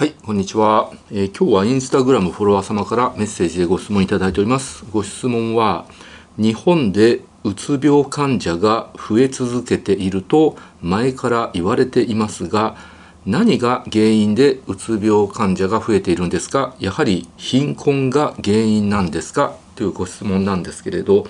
はい、こんにちは、えー、今日はインスタグラムフォロワー様からメッセージでご質問いただいております。ご質問は、日本でうつ病患者が増え続けていると前から言われていますが、何が原因でうつ病患者が増えているんですか？やはり貧困が原因なんですか？というご質問なんですけれど、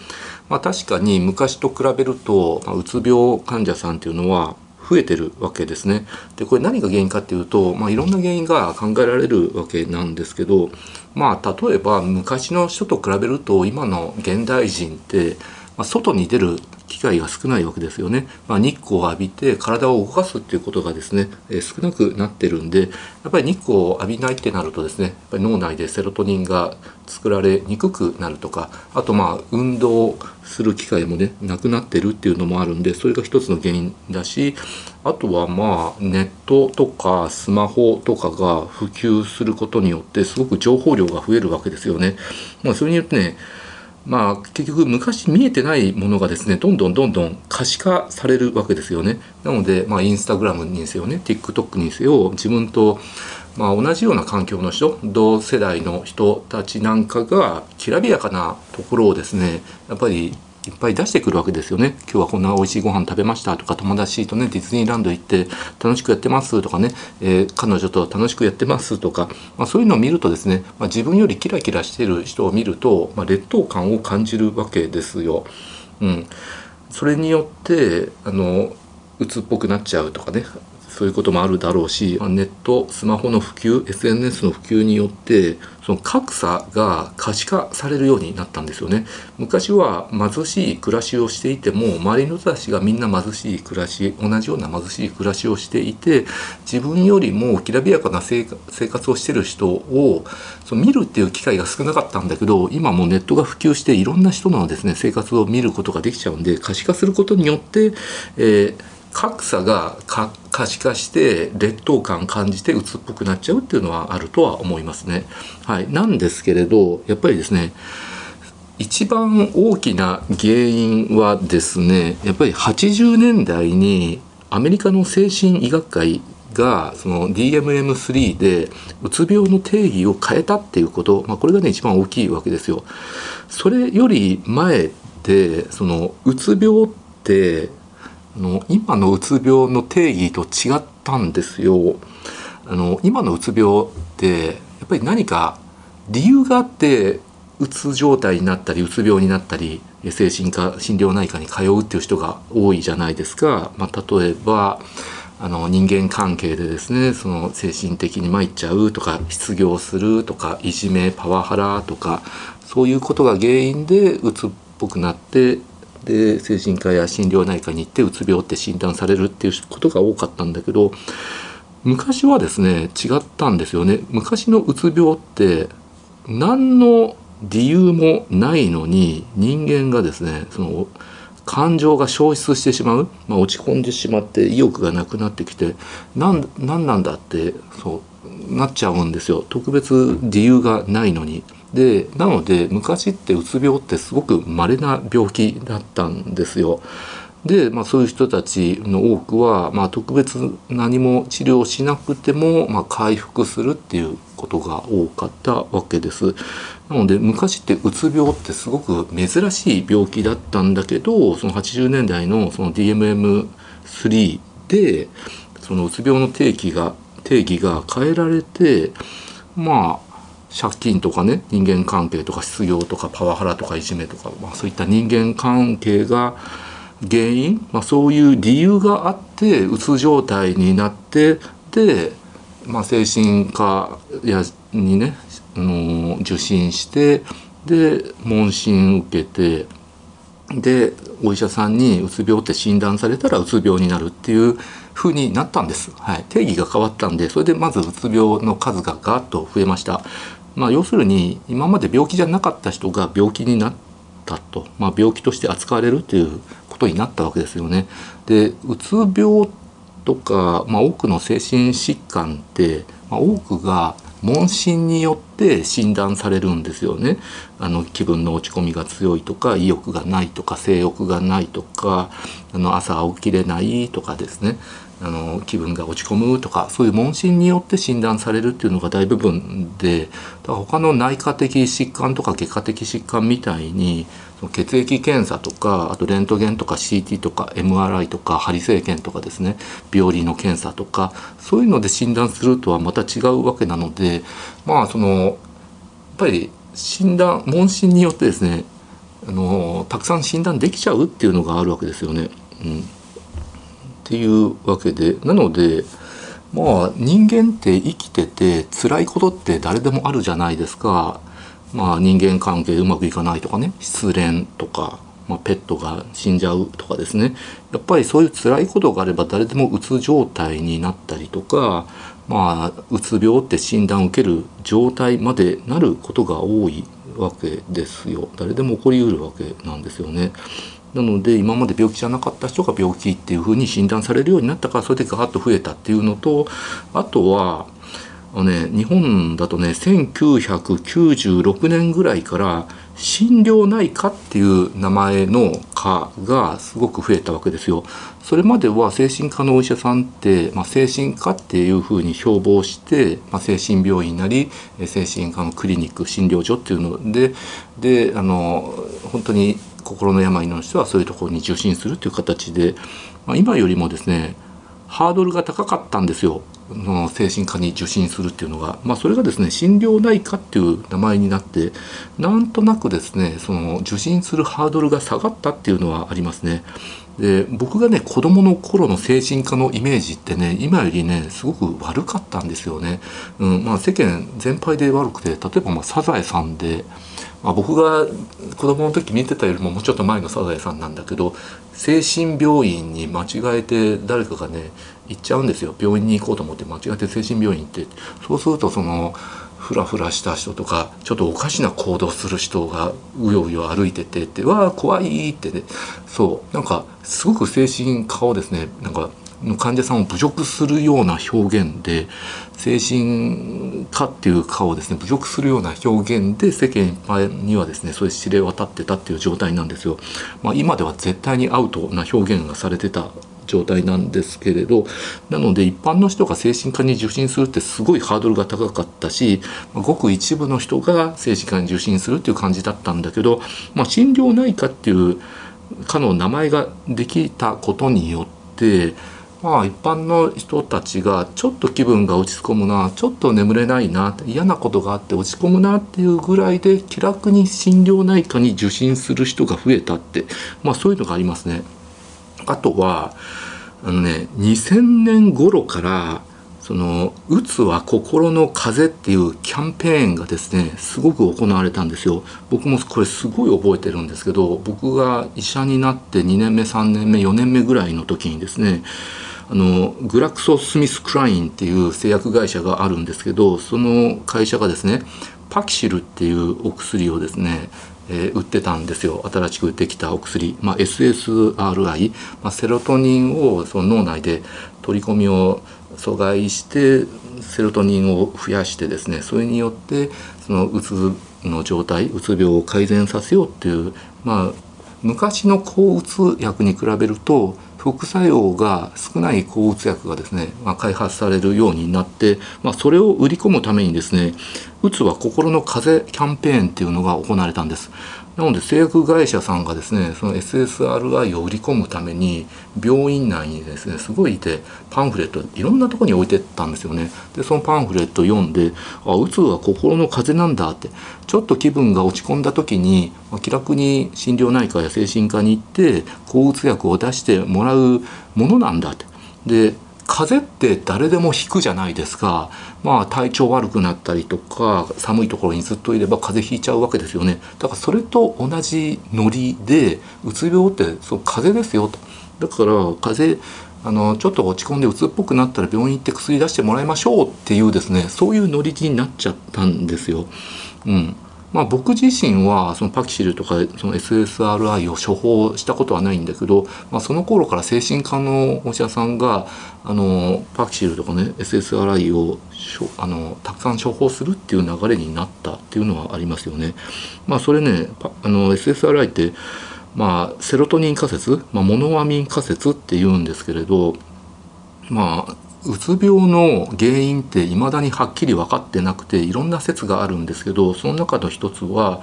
まあ、確かに昔と比べると、まあ、うつ病患者さんというのは増えてるわけですね。でこれ何が原因かっていうと、まあ、いろんな原因が考えられるわけなんですけど、まあ、例えば昔の人と比べると今の現代人って、まあ、外に出る機会が少ないわけですよね、まあ、日光を浴びて体を動かすっていうことがですね、え、少なくなってるんでやっぱり日光を浴びないってなるとですねやっぱり脳内でセロトニンが作られにくくなるとかあとまあ運動する機会もねなくなってるっていうのもあるんでそれが一つの原因だしあとはまあネットとかスマホとかが普及することによってすごく情報量が増えるわけですよね。まあ、それによってねまあ、結局昔見えてないものがですねどんどんどんどん可視化されるわけですよね。なので、まあ、インスタグラムにせよね TikTok にせよ自分と、まあ、同じような環境の人同世代の人たちなんかがきらびやかなところをですねやっぱりいっぱい出してくるわけですよね。今日はこんな美味しいご飯食べましたとか友達とねディズニーランド行って楽しくやってますとかね、えー、彼女と楽しくやってますとか、まあ、そういうのを見るとですね、まあ、自分よりキラキラしてる人を見ると、まあ、劣等感を感じるわけですよ。うん、それによってあの鬱っぽくなっちゃうとかね。そういうこともあるだろうしネットスマホの普及 SNS の普及によってその格差が可視化されるようになったんですよね。昔は貧しい暮らしをしていても周りの人たちがみんな貧しい暮らし同じような貧しい暮らしをしていて自分よりもきらびやかな生活をしてる人をその見るっていう機会が少なかったんだけど今もうネットが普及していろんな人のですね生活を見ることができちゃうんで可視化することによって、えー格差が可視化して劣等感感じて鬱っぽくなっちゃうっていうのはあるとは思いますね。はい、なんですけれどやっぱりですね一番大きな原因はですねやっぱり80年代にアメリカの精神医学会がその DMM3 でうつ病の定義を変えたっていうこと、まあ、これがね一番大きいわけですよ。それより前でそのうつ病っての今のうつ病の定義と違ったんですよ。あの今のうつ病ってやっぱり何か理由があってうつ状態になったりうつ病になったり精神科心療内科に通うっていう人が多いじゃないですか。まあ、例えばあの人間関係でですねその精神的に参っちゃうとか失業するとかいじめパワハラとかそういうことが原因でうつっぽくなってで精神科や心療内科に行ってうつ病って診断されるっていうことが多かったんだけど昔はですね違ったんですよね。昔のうつ病って何の理由もないのに人間がですねその感情が消失してしまう、まあ、落ち込んでしまって意欲がなくなってきて何なんだってそうなっちゃうんですよ。特別理由がないのに。でなので昔ってうつ病ってすごく稀な病気だったんですよ。で、まあ、そういう人たちの多くは、まあ、特別何も治療しなくても、まあ、回復するっていうことが多かったわけです。なので昔ってうつ病ってすごく珍しい病気だったんだけどその80年代のその DMM3 でそのうつ病の定義が定義が変えられてまあ借金とかね人間関係とか失業とかパワハラとかいじめとか、まあ、そういった人間関係が原因、まあ、そういう理由があってうつ状態になってで、まあ、精神科やにね、あの受診してで問診受けてでお医者さんにうつ病って診断されたらうつ病になるっていう風になったんです、はい、定義が変わったんでそれでまずうつ病の数がガーッと増えました。まあ、要するに今まで病気じゃなかった人が病気になったと、まあ、病気として扱われるということになったわけですよね。でうつ病とか、まあ、多くの精神疾患って、まあ、多くが問診によって診断されるんですよね。あの気分の落ち込みが強いとか意欲がないとか性欲がないとかあの朝起きれないとかですねあの気分が落ち込むとかそういう問診によって診断されるっていうのが大部分で他の内科的疾患とか外科的疾患みたいに血液検査とかあとレントゲンとか CT とか MRI とか針生検とかですね病理の検査とかそういうので診断するとはまた違うわけなのでまあそのやっぱり診断問診によってですねあのたくさん診断できちゃうっていうのがあるわけですよね。うん、っていうわけでなのでまあ人間って生きてて辛いことって誰でもあるじゃないですか。まあ、人間関係うまくいかないとかね失恋とか、まあ、ペットが死んじゃうとかですねやっぱりそういう辛いことがあれば誰でもうつ状態になったりとか、まあ、うつ病って診断を受ける状態までなることが多いわけですよ誰でも起こりうるわけなんですよね。なので今まで病気じゃなかった人が病気っていうふうに診断されるようになったからそれでガーッと増えたっていうのとあとはあのね、日本だとね1996年ぐらいから心療内科っていう名前の科がすごく増えたわけですよ。それまでは精神科のお医者さんって、まあ、精神科っていうふうに標榜して、まあ、精神病院なり精神科のクリニック診療所っていうのでであの本当に心の病の人はそういうところに受診するという形で、まあ、今よりもですねハードルが高かったんですよ。の精神科に受診するっていうのが、まあ、それがですね心療内科っていう名前になってなんとなくですねその受診するハードルが下がったっていうのはありますね。で僕がね子どもの頃の精神科のイメージってね今よりねすごく悪かったんですよね。うんまあ、世間全体で悪くて例えばまあサザエさんでまあ、僕が子供の時見てたよりももうちょっと前のサザエさんなんだけど精神病院に間違えて誰かがね行っちゃうんですよ。病院に行こうと思って間違えて精神病院行って。そうするとそのフラフラした人とかちょっとおかしな行動する人がうようよ歩いててってわあ怖いってね。そう。なんかすごく精神科をですねなんかの患者さんを侮辱するような表現で精神科っていう科をですね侮辱するような表現で世間一般にはですねそういう知れ渡ってたっていう状態なんですよ。まあ、今では絶対にアウトな表現がされてた状態なんですけれどなので一般の人が精神科に受診するってすごいハードルが高かったしごく一部の人が精神科に受診するっていう感じだったんだけど、まあ、心療内科っていう科の名前ができたことによってまあ一般の人たちがちょっと気分が落ち込むなちょっと眠れないな嫌なことがあって落ち込むなっていうぐらいで気楽に心療内科に受診する人が増えたってまあそういうのがありますね。あとはあのね2000年頃からその「うつは心の風」っていうキャンペーンがですねすごく行われたんですよ僕もこれすごい覚えてるんですけど僕が医者になって2年目3年目4年目ぐらいの時にですねあのグラクソ・スミス・クラインっていう製薬会社があるんですけどその会社がですねパキシルっていうお薬をですね、えー、売ってたんですよ。新しくできたお薬、まあ、SSRI、まあ、セロトニンをその脳内で取り込みを阻害してセロトニンを増やしてですねそれによってそのうつの状態うつ病を改善させようっていうまあ昔の抗うつ薬に比べると副作用が少ない抗うつ薬がですね、まあ、開発されるようになって、まあ、それを売り込むためにですねうつは心の風キャンペーンっていうのが行われたんです。なので製薬会社さんがですねその SSRI を売り込むために病院内にですねすごいいてパンフレットいろんなとこに置いてったんですよね。でそのパンフレット読んであうつは心の風邪なんだってちょっと気分が落ち込んだ時に気楽に心療内科や精神科に行って抗うつ薬を出してもらうものなんだって。で風邪って誰でもひくじゃないですか。まあ体調悪くなったりとか寒いところにずっといれば風邪ひいちゃうわけですよね。だからそれと同じノリでうつ病ってそう風邪ですよと。だから風邪あのちょっと落ち込んでうつっぽくなったら病院行って薬出してもらいましょうっていうですねそういうノリになっちゃったんですよ。うん。まあ、僕自身はそのパキシルとかその SSRI を処方したことはないんだけど、まあ、その頃から精神科のお医者さんがあのパキシルとかね SSRI をあのたくさん処方するっていう流れになったっていうのはありますよね。まあ、それねあの SSRI ってまあ、セロトニン仮説、まあ、モノアミン仮説っていうんですけれどまあうつ病の原因って未だにはっきり分かってなくていろんな説があるんですけどその中の一つは、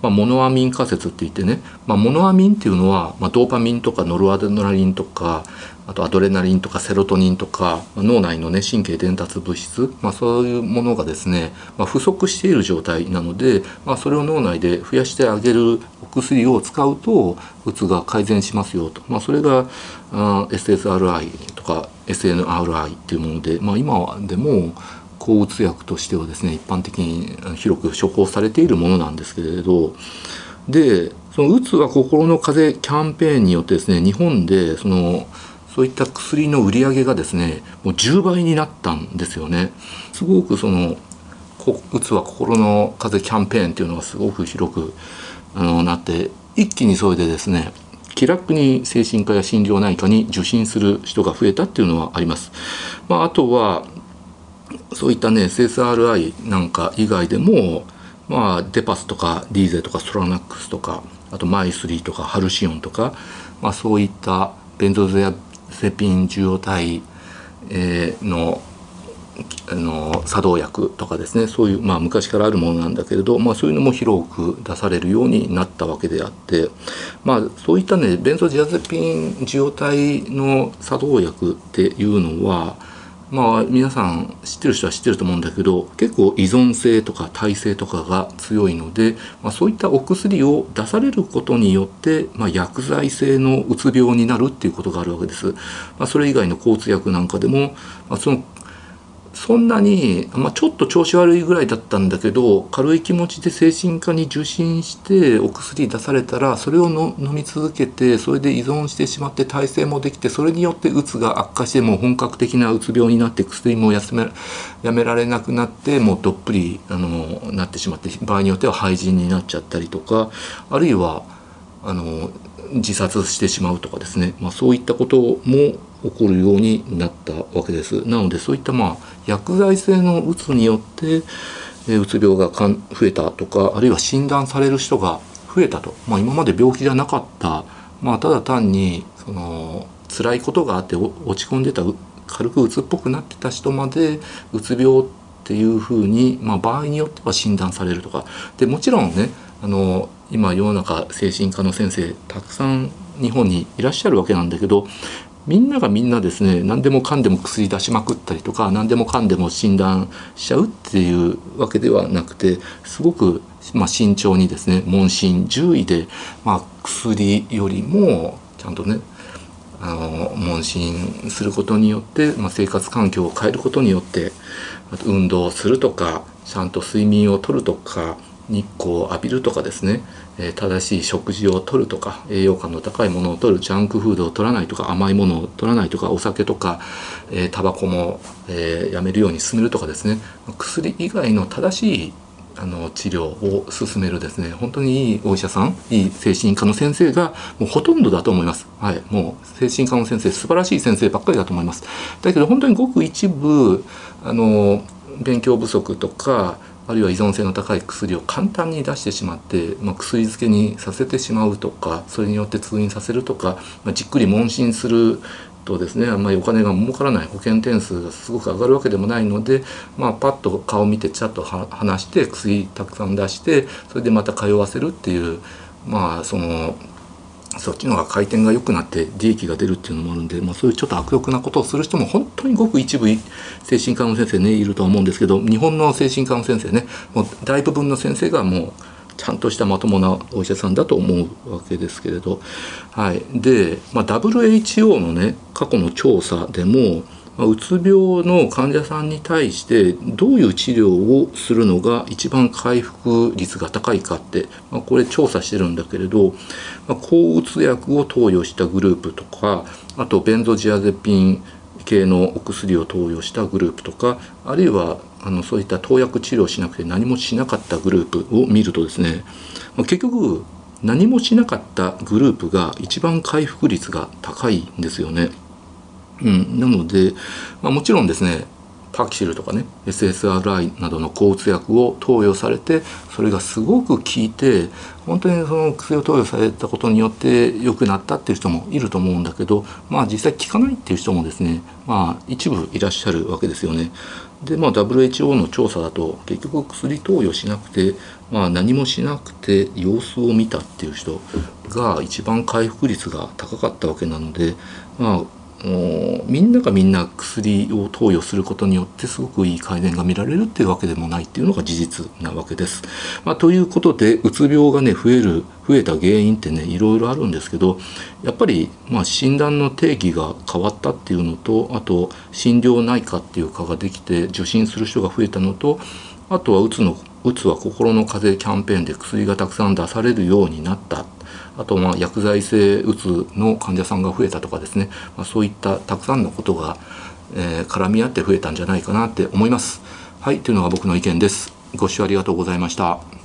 まあ、モノアミン仮説って言ってね、まあ、モノアミンっていうのは、まあ、ドーパミンとかノルアドレナリンとかあとアドレナリンとかセロトニンとか脳内のね神経伝達物質、まあ、そういうものがですね、まあ、不足している状態なので、まあ、それを脳内で増やしてあげるお薬を使うとうつが改善しますよと、まあ、それがあ SSRI とか SNRI っていうもので、まあ、今でも抗うつ薬としてはですね一般的に広く処方されているものなんですけれどでそのうつは心の風キャンペーンによってですね日本でそのそういった薬の売り上げがですねもう10倍になったんですよね。すごくそのうつは心の風キャンペーンっていうのがすごく広くあのなって一気にそれでですね気楽に精神科や心療内科に受診する人が増えたっていうのはあります。まあ、あとはそういったね SSRI なんか以外でもまあ、デパスとかディーゼとかストラナックスとかあとマイスリーとかハルシオンとか、まあ、そういったベンゾゼアセピン受容体、えー、のあの作動薬とかですね。そういう、まあ、昔からあるものなんだけれど、まあ、そういうのも広く出されるようになったわけであって、まあ、そういったねベンゾジアゼピン受容体の作動薬っていうのはまあ皆さん知ってる人は知ってると思うんだけど結構依存性とか耐性とかが強いので、まあ、そういったお薬を出されることによって、まあ、薬剤性のうつ病になるっていうことがあるわけです。まあ、それ以外の抗通薬なんかでも、まあ、そのそんなに、まあ、ちょっと調子悪いぐらいだったんだけど軽い気持ちで精神科に受診してお薬出されたらそれをの飲み続けてそれで依存してしまって耐性もできてそれによってうつが悪化してもう本格的なうつ病になって薬も休めやめられなくなってもうどっぷりあのなってしまって場合によっては廃人になっちゃったりとかあるいはあの自殺してしまうとかですね、まあ、そういったことも起こるようになったわけです。なのでそういったまあ薬剤性のうつによってうつ病が増えたとかあるいは診断される人が増えたと、まあ、今まで病気じゃなかった、まあ、ただ単にその辛いことがあって落ち込んでた軽くうつっぽくなってた人までうつ病っていうふうに、まあ、場合によっては診断されるとか。でもちろんねあの今世の中精神科の先生たくさん日本にいらっしゃるわけなんだけどみんながみんなですね何でもかんでも薬出しまくったりとか何でもかんでも診断しちゃうっていうわけではなくてすごく、まあ、慎重にですね問診獣医で、まあ、薬よりもちゃんとねあの問診することによって、まあ、生活環境を変えることによってあと運動をするとかちゃんと睡眠をとるとか日光を浴びるとかですね、え正しい食事をとるとか栄養価の高いものをとるジャンクフードを取らないとか甘いものを取らないとかお酒とか、えー、タバコも、えー、やめるように進めるとかですね。薬以外の正しいあの治療を進めるですね。本当にいいお医者さんいい精神科の先生がもうほとんどだと思います。はい。もう精神科の先生素晴らしい先生ばっかりだと思います。だけど本当にごく一部あの勉強不足とかあるいは依存性の高い薬を簡単に出してしまって、まあ、薬漬けにさせてしまうとかそれによって通院させるとか、まあ、じっくり問診するとですねあんまりお金が儲からない保険点数がすごく上がるわけでもないので、まあ、パッと顔見てちゃっと話して薬たくさん出してそれでまた通わせるっていうまあそのそっちの方が回転が良くなって利益が出るっていうのもあるんで、まあ、そういうちょっと悪欲なことをする人も本当にごく一部精神科の先生ねいるとは思うんですけど日本の精神科の先生ねもう大部分の先生がもうちゃんとしたまともなお医者さんだと思うわけですけれど、はい、で、まあ、WHO のね過去の調査でもうつ病の患者さんに対してどういう治療をするのが一番回復率が高いかって、まあ、これ調査してるんだけれど、まあ、抗うつ薬を投与したグループとかあとベンゾジアゼピン系のお薬を投与したグループとかあるいはあのそういった投薬治療しなくて何もしなかったグループを見るとですね、まあ、結局何もしなかったグループが一番回復率が高いんですよね。うん、なので、まあ、もちろんですねパキシルとかね SSRI などの抗うつ薬を投与されてそれがすごく効いて本当にその薬を投与されたことによって良くなったっていう人もいると思うんだけどまあ実際効かないっていう人もですねまあ一部いらっしゃるわけですよね。でまあ WHO の調査だと結局薬投与しなくて、まあ、何もしなくて様子を見たっていう人が一番回復率が高かったわけなのでまあみんながみんな薬を投与することによってすごくいい改善が見られるっていうわけでもないっていうのが事実なわけです。まあ、ということでうつ病がね増える増えた原因ってねいろいろあるんですけどやっぱりまあ診断の定義が変わったっていうのとあと心療内科っていう科ができて受診する人が増えたのとあとはうつのうつは心の風邪キャンペーンで薬がたくさん出されるようになったあとまあ薬剤性うつの患者さんが増えたとかですね、まあ、そういったたくさんのことが、えー、絡み合って増えたんじゃないかなって思います。はいというのが僕の意見です。ご視聴ありがとうございました。